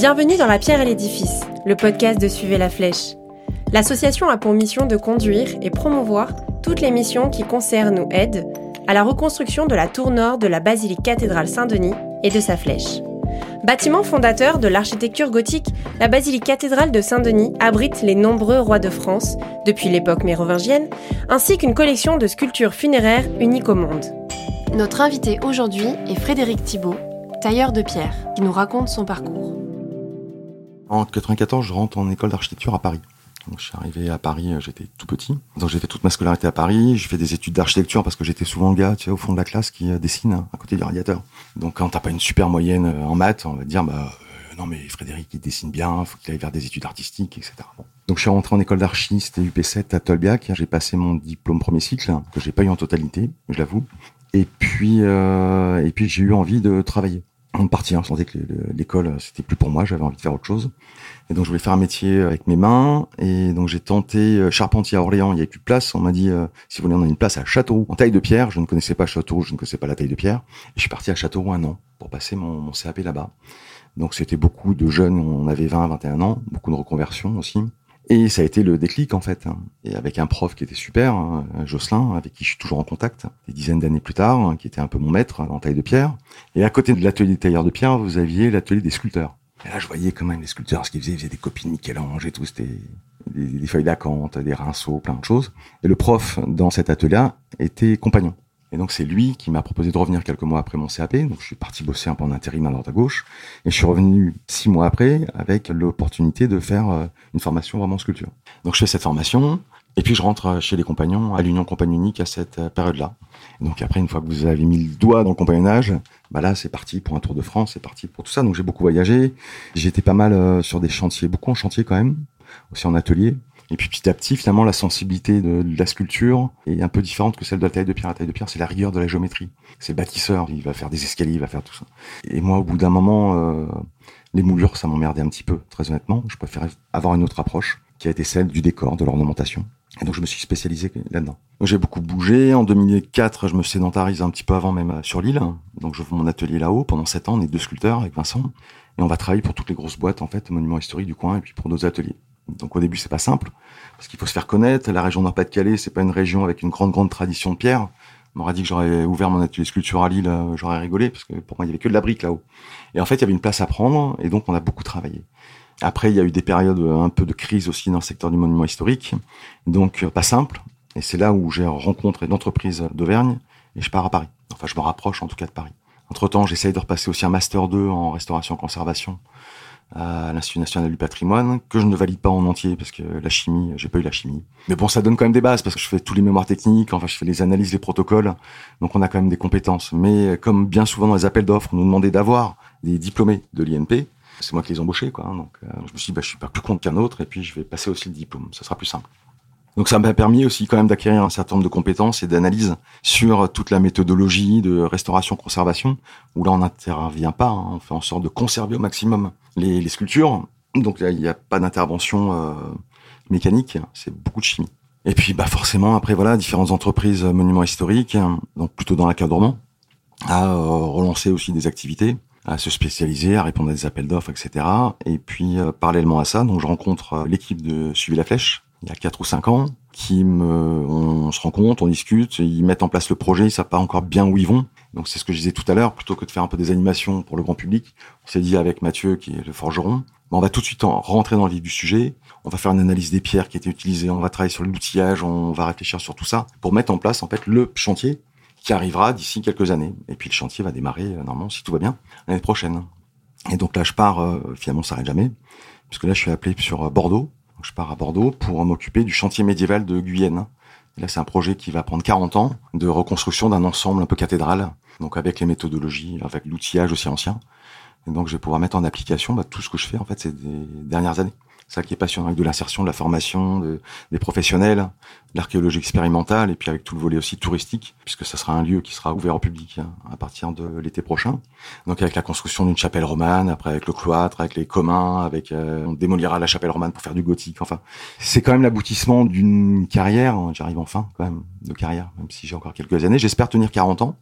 Bienvenue dans La Pierre et l'Édifice, le podcast de Suivez la Flèche. L'association a pour mission de conduire et promouvoir toutes les missions qui concernent ou aident à la reconstruction de la tour nord de la basilique cathédrale Saint-Denis et de sa flèche. Bâtiment fondateur de l'architecture gothique, la basilique cathédrale de Saint-Denis abrite les nombreux rois de France, depuis l'époque mérovingienne, ainsi qu'une collection de sculptures funéraires uniques au monde. Notre invité aujourd'hui est Frédéric Thibault, tailleur de pierre, qui nous raconte son parcours. En 94, je rentre en école d'architecture à Paris. Donc, je suis arrivé à Paris, euh, j'étais tout petit. Donc j'ai fait toute ma scolarité à Paris. J'ai fait des études d'architecture parce que j'étais souvent le gars, tu sais, au fond de la classe qui euh, dessine hein, à côté du radiateur. Donc quand t'as pas une super moyenne euh, en maths, on va te dire bah non mais Frédéric il dessine bien, faut qu'il aille vers des études artistiques, etc. Donc je suis rentré en école d'archi, c'était UP7 à Tolbiac. J'ai passé mon diplôme premier cycle que j'ai pas eu en totalité, je l'avoue. Et puis et puis j'ai eu envie de travailler. On partit, hein, je sentais que l'école c'était plus pour moi, j'avais envie de faire autre chose. Et donc je voulais faire un métier avec mes mains. Et donc j'ai tenté euh, charpentier à Orléans, il n'y avait plus de place. On m'a dit euh, si vous voulez on a une place à Châteauroux en taille de pierre. Je ne connaissais pas Châteauroux, je ne connaissais pas la taille de pierre. Et je suis parti à Châteauroux un an pour passer mon, mon CAP là-bas. Donc c'était beaucoup de jeunes, on avait 20, 21 ans, beaucoup de reconversions aussi. Et ça a été le déclic en fait. Et avec un prof qui était super, hein, Jocelyn, avec qui je suis toujours en contact, des dizaines d'années plus tard, hein, qui était un peu mon maître en taille de pierre. Et à côté de l'atelier des tailleurs de pierre, vous aviez l'atelier des sculpteurs. Et là, je voyais quand même les sculpteurs, ce qu'ils faisaient, ils faisaient des copies de Michel-Ange et tout, c'était des, feuilles d'acanthe, des rinceaux, plein de choses. Et le prof, dans cet atelier, était compagnon. Et donc c'est lui qui m'a proposé de revenir quelques mois après mon CAP. Donc je suis parti bosser un peu en intérim à droite à gauche. Et je suis revenu six mois après avec l'opportunité de faire euh, une formation vraiment sculpture. Donc je fais cette formation. Et puis je rentre chez les compagnons à l'Union Compagne Unique à cette euh, période-là. Donc après, une fois que vous avez mis le doigt dans le compagnonnage, bah là c'est parti pour un tour de France, c'est parti pour tout ça. Donc j'ai beaucoup voyagé. J'étais pas mal euh, sur des chantiers, beaucoup en chantier quand même, aussi en atelier. Et puis petit à petit, finalement, la sensibilité de, la sculpture est un peu différente que celle de la taille de pierre. La taille de pierre, c'est la rigueur de la géométrie. C'est bâtisseur, il va faire des escaliers, il va faire tout ça. Et moi, au bout d'un moment, euh, les moulures, ça m'emmerdait un petit peu, très honnêtement. Je préférais avoir une autre approche, qui a été celle du décor, de l'ornementation. Et donc je me suis spécialisé là-dedans. J'ai beaucoup bougé. En 2004, je me sédentarise un petit peu avant même sur l'île. Donc je fais mon atelier là-haut pendant sept ans. On est deux sculpteurs avec Vincent. Et on va travailler pour toutes les grosses boîtes, en fait, monuments historiques du coin et puis pour nos ateliers. Donc au début, c'est pas simple parce qu'il faut se faire connaître. La région Nord-Pas-de-Calais, c'est pas une région avec une grande grande tradition de pierre. On m'aurait dit que j'aurais ouvert mon atelier sculpture à Lille, euh, j'aurais rigolé parce que pour moi, il y avait que de la brique là-haut. Et en fait, il y avait une place à prendre et donc on a beaucoup travaillé. Après, il y a eu des périodes euh, un peu de crise aussi dans le secteur du monument historique, donc euh, pas simple. Et c'est là où j'ai rencontré d'entreprises d'Auvergne et je pars à Paris. Enfin, je me rapproche en tout cas de Paris. Entre temps, j'essaye de repasser aussi un master 2 en restauration conservation à l'Institut national du patrimoine que je ne valide pas en entier parce que la chimie, j'ai pas eu la chimie. Mais bon, ça donne quand même des bases parce que je fais tous les mémoires techniques, enfin je fais les analyses, les protocoles, donc on a quand même des compétences. Mais comme bien souvent dans les appels d'offres, on nous demandait d'avoir des diplômés de l'INP. C'est moi qui les ai embauchés, quoi. Hein, donc euh, je me suis dit, bah, je suis pas plus compte qu'un autre et puis je vais passer aussi le diplôme. Ça sera plus simple. Donc ça m'a permis aussi quand même d'acquérir un certain nombre de compétences et d'analyse sur toute la méthodologie de restauration-conservation, où là on n'intervient pas, hein, on fait en sorte de conserver au maximum les, sculptures. Donc il n'y a, pas d'intervention euh, mécanique, c'est beaucoup de chimie. Et puis bah forcément après voilà différentes entreprises euh, monuments historiques, donc plutôt dans l'encadrement, à euh, relancer aussi des activités, à se spécialiser, à répondre à des appels d'offres, etc. Et puis parallèlement à ça, donc je rencontre l'équipe de Suivi la Flèche, il y a quatre ou cinq ans, qui me, on se rencontre, on discute, ils mettent en place le projet, ils savent pas encore bien où ils vont. Donc c'est ce que je disais tout à l'heure, plutôt que de faire un peu des animations pour le grand public, on s'est dit avec Mathieu, qui est le forgeron, on va tout de suite rentrer dans le vif du sujet, on va faire une analyse des pierres qui étaient utilisées, on va travailler sur l'outillage, on va réfléchir sur tout ça, pour mettre en place en fait le chantier qui arrivera d'ici quelques années. Et puis le chantier va démarrer, euh, normalement, si tout va bien, l'année prochaine. Et donc là, je pars, euh, finalement, ça s'arrête jamais, puisque là, je suis appelé sur euh, Bordeaux, je pars à Bordeaux pour m'occuper du chantier médiéval de Guyenne. Là, c'est un projet qui va prendre 40 ans de reconstruction d'un ensemble un peu cathédral, donc avec les méthodologies, avec l'outillage aussi ancien. Et donc, je vais pouvoir mettre en application bah, tout ce que je fais en fait ces dernières années ça qui est passionnant, avec de l'insertion, de la formation, de, des professionnels, l'archéologie expérimentale, et puis avec tout le volet aussi touristique, puisque ça sera un lieu qui sera ouvert au public hein, à partir de l'été prochain. Donc avec la construction d'une chapelle romane, après avec le cloître, avec les communs, avec euh, on démolira la chapelle romane pour faire du gothique. Enfin, c'est quand même l'aboutissement d'une carrière. Hein, j'arrive enfin quand même de carrière, même si j'ai encore quelques années. J'espère tenir 40 ans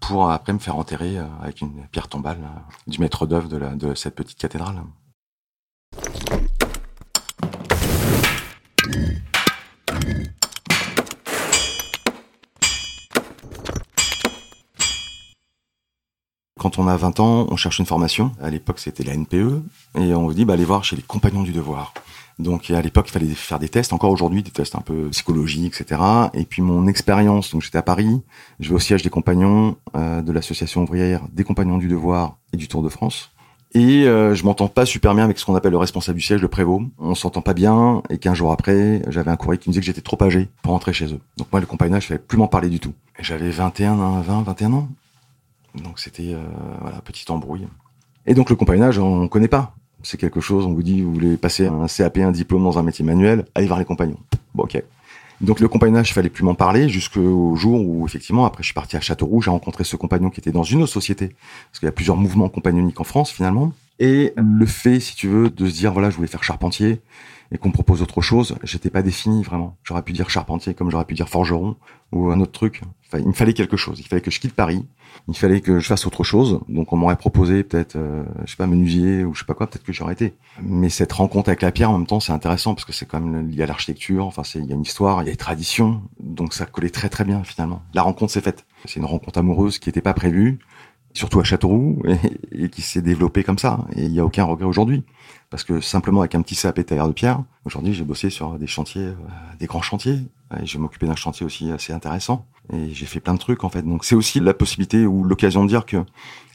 pour après me faire enterrer euh, avec une pierre tombale euh, du maître d'œuvre de, de cette petite cathédrale. Quand on a 20 ans, on cherche une formation. À l'époque, c'était la NPE. Et on vous dit, bah, allez voir chez les compagnons du devoir. Donc à l'époque, il fallait faire des tests. Encore aujourd'hui, des tests un peu psychologiques, etc. Et puis mon expérience, donc j'étais à Paris. Je vais au siège des compagnons euh, de l'association ouvrière des compagnons du devoir et du Tour de France. Et euh, je m'entends pas super bien avec ce qu'on appelle le responsable du siège, le prévôt. On s'entend pas bien. Et qu'un jour après, j'avais un courrier qui me disait que j'étais trop âgé pour rentrer chez eux. Donc moi, le compagnonnage, je fallait plus m'en parler du tout. J'avais 21, 20, 21 ans. Donc c'était euh, voilà, petite embrouille. Et donc le compagnonnage, on connaît pas. C'est quelque chose, on vous dit, vous voulez passer un CAP, un diplôme dans un métier manuel, allez voir les compagnons. Bon, ok. Donc le compagnonnage, fallait plus m'en parler jusqu'au jour où effectivement, après je suis parti à Châteauroux, j'ai rencontré ce compagnon qui était dans une autre société, parce qu'il y a plusieurs mouvements compagnoniques en France finalement. Et le fait, si tu veux, de se dire voilà, je voulais faire charpentier et qu'on me propose autre chose, j'étais pas défini vraiment. J'aurais pu dire charpentier comme j'aurais pu dire forgeron ou un autre truc. Enfin, il me fallait quelque chose. Il fallait que je quitte Paris. Il fallait que je fasse autre chose. Donc on m'aurait proposé peut-être, euh, je sais pas, menuisier ou je sais pas quoi. Peut-être que j'aurais été. Mais cette rencontre avec la pierre en même temps, c'est intéressant parce que c'est quand même lié à l'architecture. Enfin, c'est il y a une histoire, il y a des traditions. Donc ça collait très très bien finalement. La rencontre s'est faite. C'est une rencontre amoureuse qui n'était pas prévue surtout à Châteauroux, et, qui s'est développé comme ça. Et il n'y a aucun regret aujourd'hui. Parce que simplement avec un petit CAP tailleur de pierre, aujourd'hui j'ai bossé sur des chantiers, euh, des grands chantiers. Et je m'occupais d'un chantier aussi assez intéressant. Et j'ai fait plein de trucs en fait. Donc c'est aussi la possibilité ou l'occasion de dire que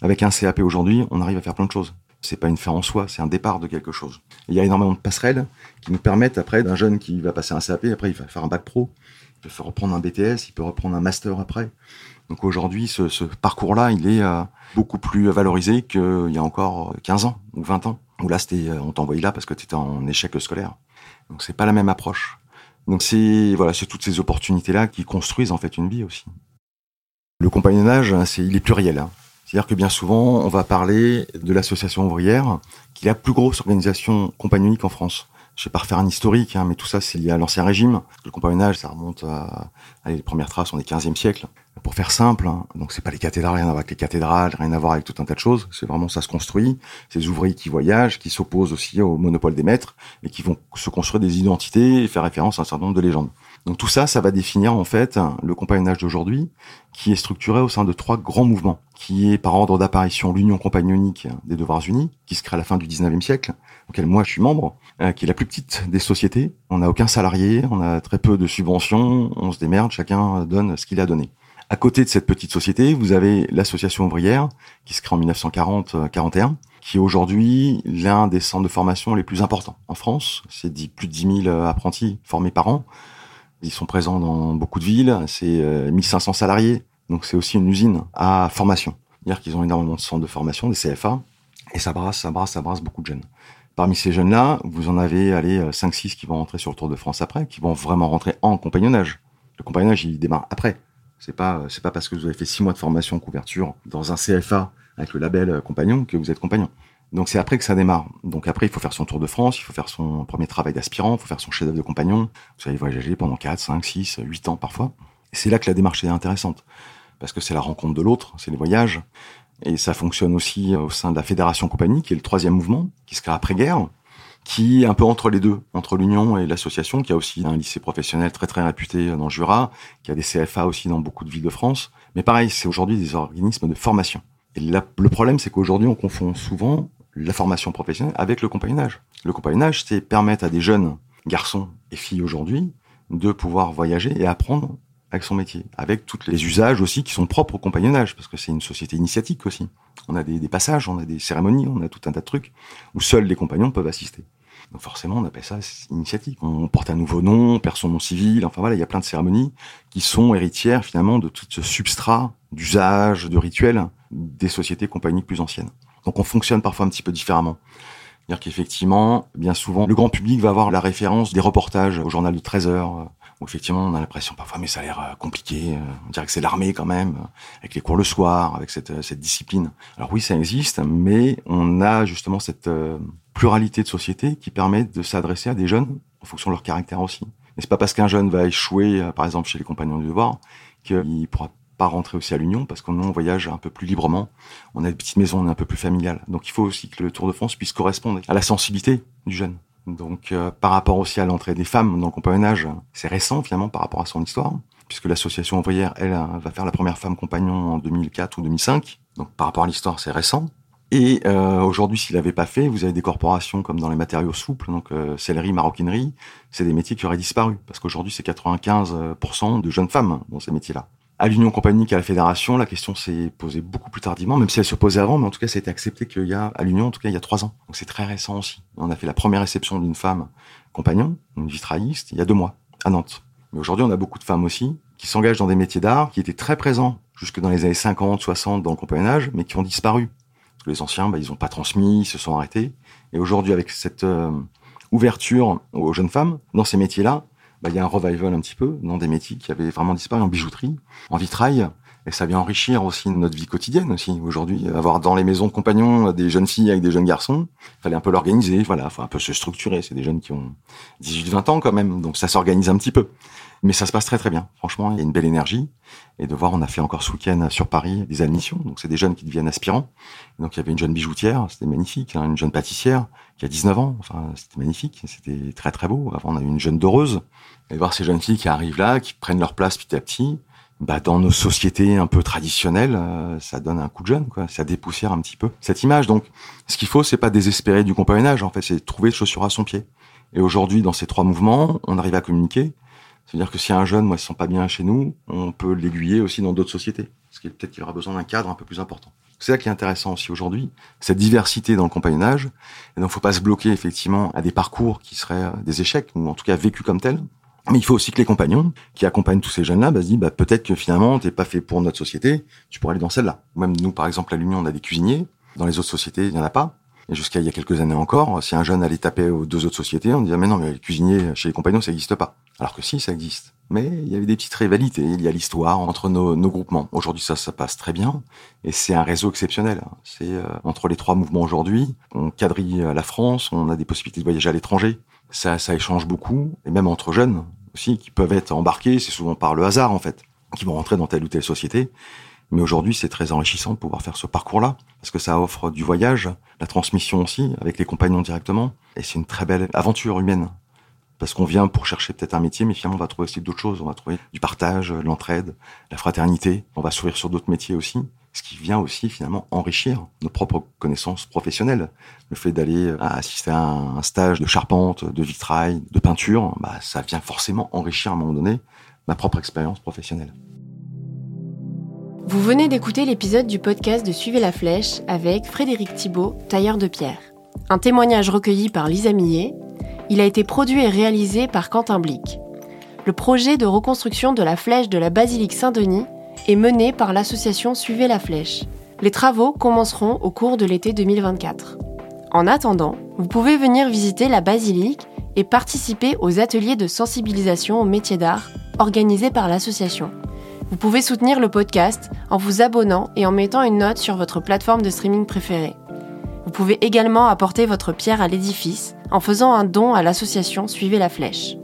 avec un CAP aujourd'hui, on arrive à faire plein de choses. C'est pas une fin en soi, c'est un départ de quelque chose. il y a énormément de passerelles qui nous permettent après d'un jeune qui va passer un CAP, après il va faire un bac pro, il peut reprendre un BTS, il peut reprendre un master après. Donc aujourd'hui, ce, ce parcours-là, il est euh, beaucoup plus valorisé qu'il y a encore 15 ans ou 20 ans. Où là, c'était, euh, on t'envoyait là parce que tu étais en échec scolaire. Donc c'est pas la même approche. Donc c'est voilà, c'est toutes ces opportunités-là qui construisent en fait une vie aussi. Le compagnonnage, hein, c'est il est pluriel. Hein. C'est-à-dire que bien souvent, on va parler de l'association ouvrière, qui est la plus grosse organisation compagnonique en France je vais pas refaire un historique, hein, mais tout ça, c'est lié à l'ancien régime. Le compagnonnage, ça remonte à, les premières traces, on est 15e siècle. Pour faire simple, hein, donc c'est pas les cathédrales, rien à voir avec les cathédrales, rien à voir avec tout un tas de choses. C'est vraiment ça se construit. Des ouvriers qui voyagent, qui s'opposent aussi au monopole des maîtres et qui vont se construire des identités et faire référence à un certain nombre de légendes. Donc tout ça, ça va définir en fait le compagnonnage d'aujourd'hui, qui est structuré au sein de trois grands mouvements, qui est par ordre d'apparition l'Union compagnonique des devoirs unis, qui se crée à la fin du 19e siècle, auquel moi je suis membre, euh, qui est la plus petite des sociétés. On n'a aucun salarié, on a très peu de subventions, on se démerde, chacun donne ce qu'il a donné. À côté de cette petite société, vous avez l'association ouvrière, qui se crée en 1940-41, qui est aujourd'hui l'un des centres de formation les plus importants en France. C'est plus de 10 000 apprentis formés par an. Ils sont présents dans beaucoup de villes, c'est 1500 euh, salariés, donc c'est aussi une usine à formation. C'est-à-dire qu'ils ont énormément de centres de formation, des CFA, et ça brasse, ça brasse, ça brasse beaucoup de jeunes. Parmi ces jeunes-là, vous en avez allez 5-6 qui vont rentrer sur le Tour de France après, qui vont vraiment rentrer en compagnonnage. Le compagnonnage, il démarre après. C'est pas, c'est pas parce que vous avez fait 6 mois de formation couverture dans un CFA avec le label euh, compagnon que vous êtes compagnon. Donc c'est après que ça démarre. Donc après, il faut faire son tour de France, il faut faire son premier travail d'aspirant, il faut faire son chef-d'œuvre de compagnon. Vous allez voyager pendant 4, 5, 6, 8 ans parfois. C'est là que la démarche est intéressante. Parce que c'est la rencontre de l'autre, c'est les voyages. Et ça fonctionne aussi au sein de la Fédération Compagnie, qui est le troisième mouvement, qui se crée après-guerre, qui est un peu entre les deux, entre l'Union et l'association, qui a aussi un lycée professionnel très très réputé dans Jura, qui a des CFA aussi dans beaucoup de villes de France. Mais pareil, c'est aujourd'hui des organismes de formation. Et le problème, c'est qu'aujourd'hui, on confond souvent la formation professionnelle avec le compagnonnage. Le compagnonnage, c'est permettre à des jeunes garçons et filles aujourd'hui de pouvoir voyager et apprendre avec son métier, avec tous les usages aussi qui sont propres au compagnonnage, parce que c'est une société initiatique aussi. On a des, passages, on a des cérémonies, on a tout un tas de trucs où seuls les compagnons peuvent assister. Donc forcément, on appelle ça initiatique. On porte un nouveau nom, on perd son nom civil, enfin voilà, il y a plein de cérémonies qui sont héritières finalement de tout ce substrat d'usage, de rituels des sociétés compagnies plus anciennes. Donc on fonctionne parfois un petit peu différemment. C'est-à-dire qu'effectivement, bien souvent, le grand public va avoir la référence des reportages au journal de 13 heures, euh, où effectivement on a l'impression parfois, mais ça a l'air euh, compliqué, euh, on dirait que c'est l'armée quand même, avec les cours le soir, avec cette, cette discipline. Alors oui, ça existe, mais on a justement cette pluralité de sociétés qui permet de s'adresser à des jeunes en fonction de leur caractère aussi. Et c'est pas parce qu'un jeune va échouer, par exemple, chez les compagnons du devoir, qu'il pourra pas rentrer aussi à l'Union parce qu'on on voyage un peu plus librement. On a des petites maisons, on est un peu plus familial. Donc il faut aussi que le Tour de France puisse correspondre à la sensibilité du jeune. Donc euh, par rapport aussi à l'entrée des femmes dans le compagnonnage, c'est récent finalement par rapport à son histoire, puisque l'association ouvrière, elle, va faire la première femme compagnon en 2004 ou 2005. Donc par rapport à l'histoire, c'est récent. Et euh, aujourd'hui, s'il n'avait pas fait, vous avez des corporations comme dans les matériaux souples, donc euh, sellerie, maroquinerie, c'est des métiers qui auraient disparu, parce qu'aujourd'hui, c'est 95% de jeunes femmes dans ces métiers-là. À l'Union Compagnie qu'à la Fédération, la question s'est posée beaucoup plus tardivement, même si elle se posait avant, mais en tout cas, ça a été accepté qu'il y a, à l'Union, en tout cas, il y a trois ans. Donc c'est très récent aussi. On a fait la première réception d'une femme compagnon, une vitrailliste, il y a deux mois, à Nantes. Mais aujourd'hui, on a beaucoup de femmes aussi qui s'engagent dans des métiers d'art, qui étaient très présents jusque dans les années 50, 60 dans le compagnonnage, mais qui ont disparu. Les anciens, bah, ils n'ont pas transmis, ils se sont arrêtés. Et aujourd'hui, avec cette euh, ouverture aux jeunes femmes dans ces métiers-là, bah, il y a un revival un petit peu dans des métiers qui avaient vraiment disparu en bijouterie, en vitrail. Et ça vient enrichir aussi notre vie quotidienne aussi. Aujourd'hui, avoir dans les maisons de compagnons des jeunes filles avec des jeunes garçons, fallait un peu l'organiser, voilà, faut un peu se structurer. C'est des jeunes qui ont 18-20 ans quand même, donc ça s'organise un petit peu. Mais ça se passe très très bien. Franchement, il y a une belle énergie. Et de voir, on a fait encore ce week-end sur Paris des admissions. Donc c'est des jeunes qui deviennent aspirants. donc il y avait une jeune bijoutière, c'était magnifique, hein, une jeune pâtissière qui a 19 ans. Enfin, c'était magnifique, c'était très très beau. Avant, on a eu une jeune doreuse. Et voir ces jeunes filles qui arrivent là, qui prennent leur place petit à petit. Bah, dans nos sociétés un peu traditionnelles, euh, ça donne un coup de jeune, quoi. Ça dépoussière un petit peu cette image. Donc, ce qu'il faut, c'est pas désespérer du compagnonnage. En fait, c'est trouver chaussure à son pied. Et aujourd'hui, dans ces trois mouvements, on arrive à communiquer. C'est-à-dire que si un jeune, moi, se sent pas bien chez nous, on peut l'aiguiller aussi dans d'autres sociétés. Parce qu'il peut-être qu'il aura besoin d'un cadre un peu plus important. C'est ça qui est intéressant aussi aujourd'hui, cette diversité dans le compagnonnage. Et donc, faut pas se bloquer effectivement à des parcours qui seraient euh, des échecs, ou en tout cas vécus comme tels. Mais il faut aussi que les compagnons qui accompagnent tous ces jeunes-là bah, se disent bah, peut-être que finalement t'es pas fait pour notre société, tu pourrais aller dans celle-là. Même nous, par exemple, à l'Union, on a des cuisiniers. Dans les autres sociétés, il y en a pas. Et jusqu'à il y a quelques années encore, si un jeune allait taper aux deux autres sociétés, on disait mais non, mais les cuisiniers chez les compagnons, ça n'existe pas. Alors que si, ça existe. Mais il y avait des petites rivalités. Il y a l'histoire entre nos, groupements. Aujourd'hui, ça, ça passe très bien. Et c'est un réseau exceptionnel. C'est euh, entre les trois mouvements aujourd'hui, on quadrille la France, on a des possibilités de voyager à l'étranger. Ça, ça échange beaucoup. Et même entre jeunes aussi, qui peuvent être embarqués, c'est souvent par le hasard en fait, qui vont rentrer dans telle ou telle société. Mais aujourd'hui, c'est très enrichissant de pouvoir faire ce parcours-là, parce que ça offre du voyage, la transmission aussi, avec les compagnons directement. Et c'est une très belle aventure humaine parce qu'on vient pour chercher peut-être un métier, mais finalement on va trouver aussi d'autres choses. On va trouver du partage, l'entraide, la fraternité. On va s'ouvrir sur d'autres métiers aussi, ce qui vient aussi finalement enrichir nos propres connaissances professionnelles. Le fait d'aller euh, assister à un stage de charpente, de vitrail, de peinture, bah, ça vient forcément enrichir à un moment donné ma propre expérience professionnelle. Vous venez d'écouter l'épisode du podcast de Suivez la Flèche avec Frédéric Thibault, tailleur de pierre. Un témoignage recueilli par Lisa Millet il a été produit et réalisé par Quentin Blic. Le projet de reconstruction de la flèche de la basilique Saint-Denis est mené par l'association Suivez la Flèche. Les travaux commenceront au cours de l'été 2024. En attendant, vous pouvez venir visiter la basilique et participer aux ateliers de sensibilisation au métier d'art organisés par l'association. Vous pouvez soutenir le podcast en vous abonnant et en mettant une note sur votre plateforme de streaming préférée. Vous pouvez également apporter votre pierre à l'édifice en faisant un don à l'association Suivez la Flèche.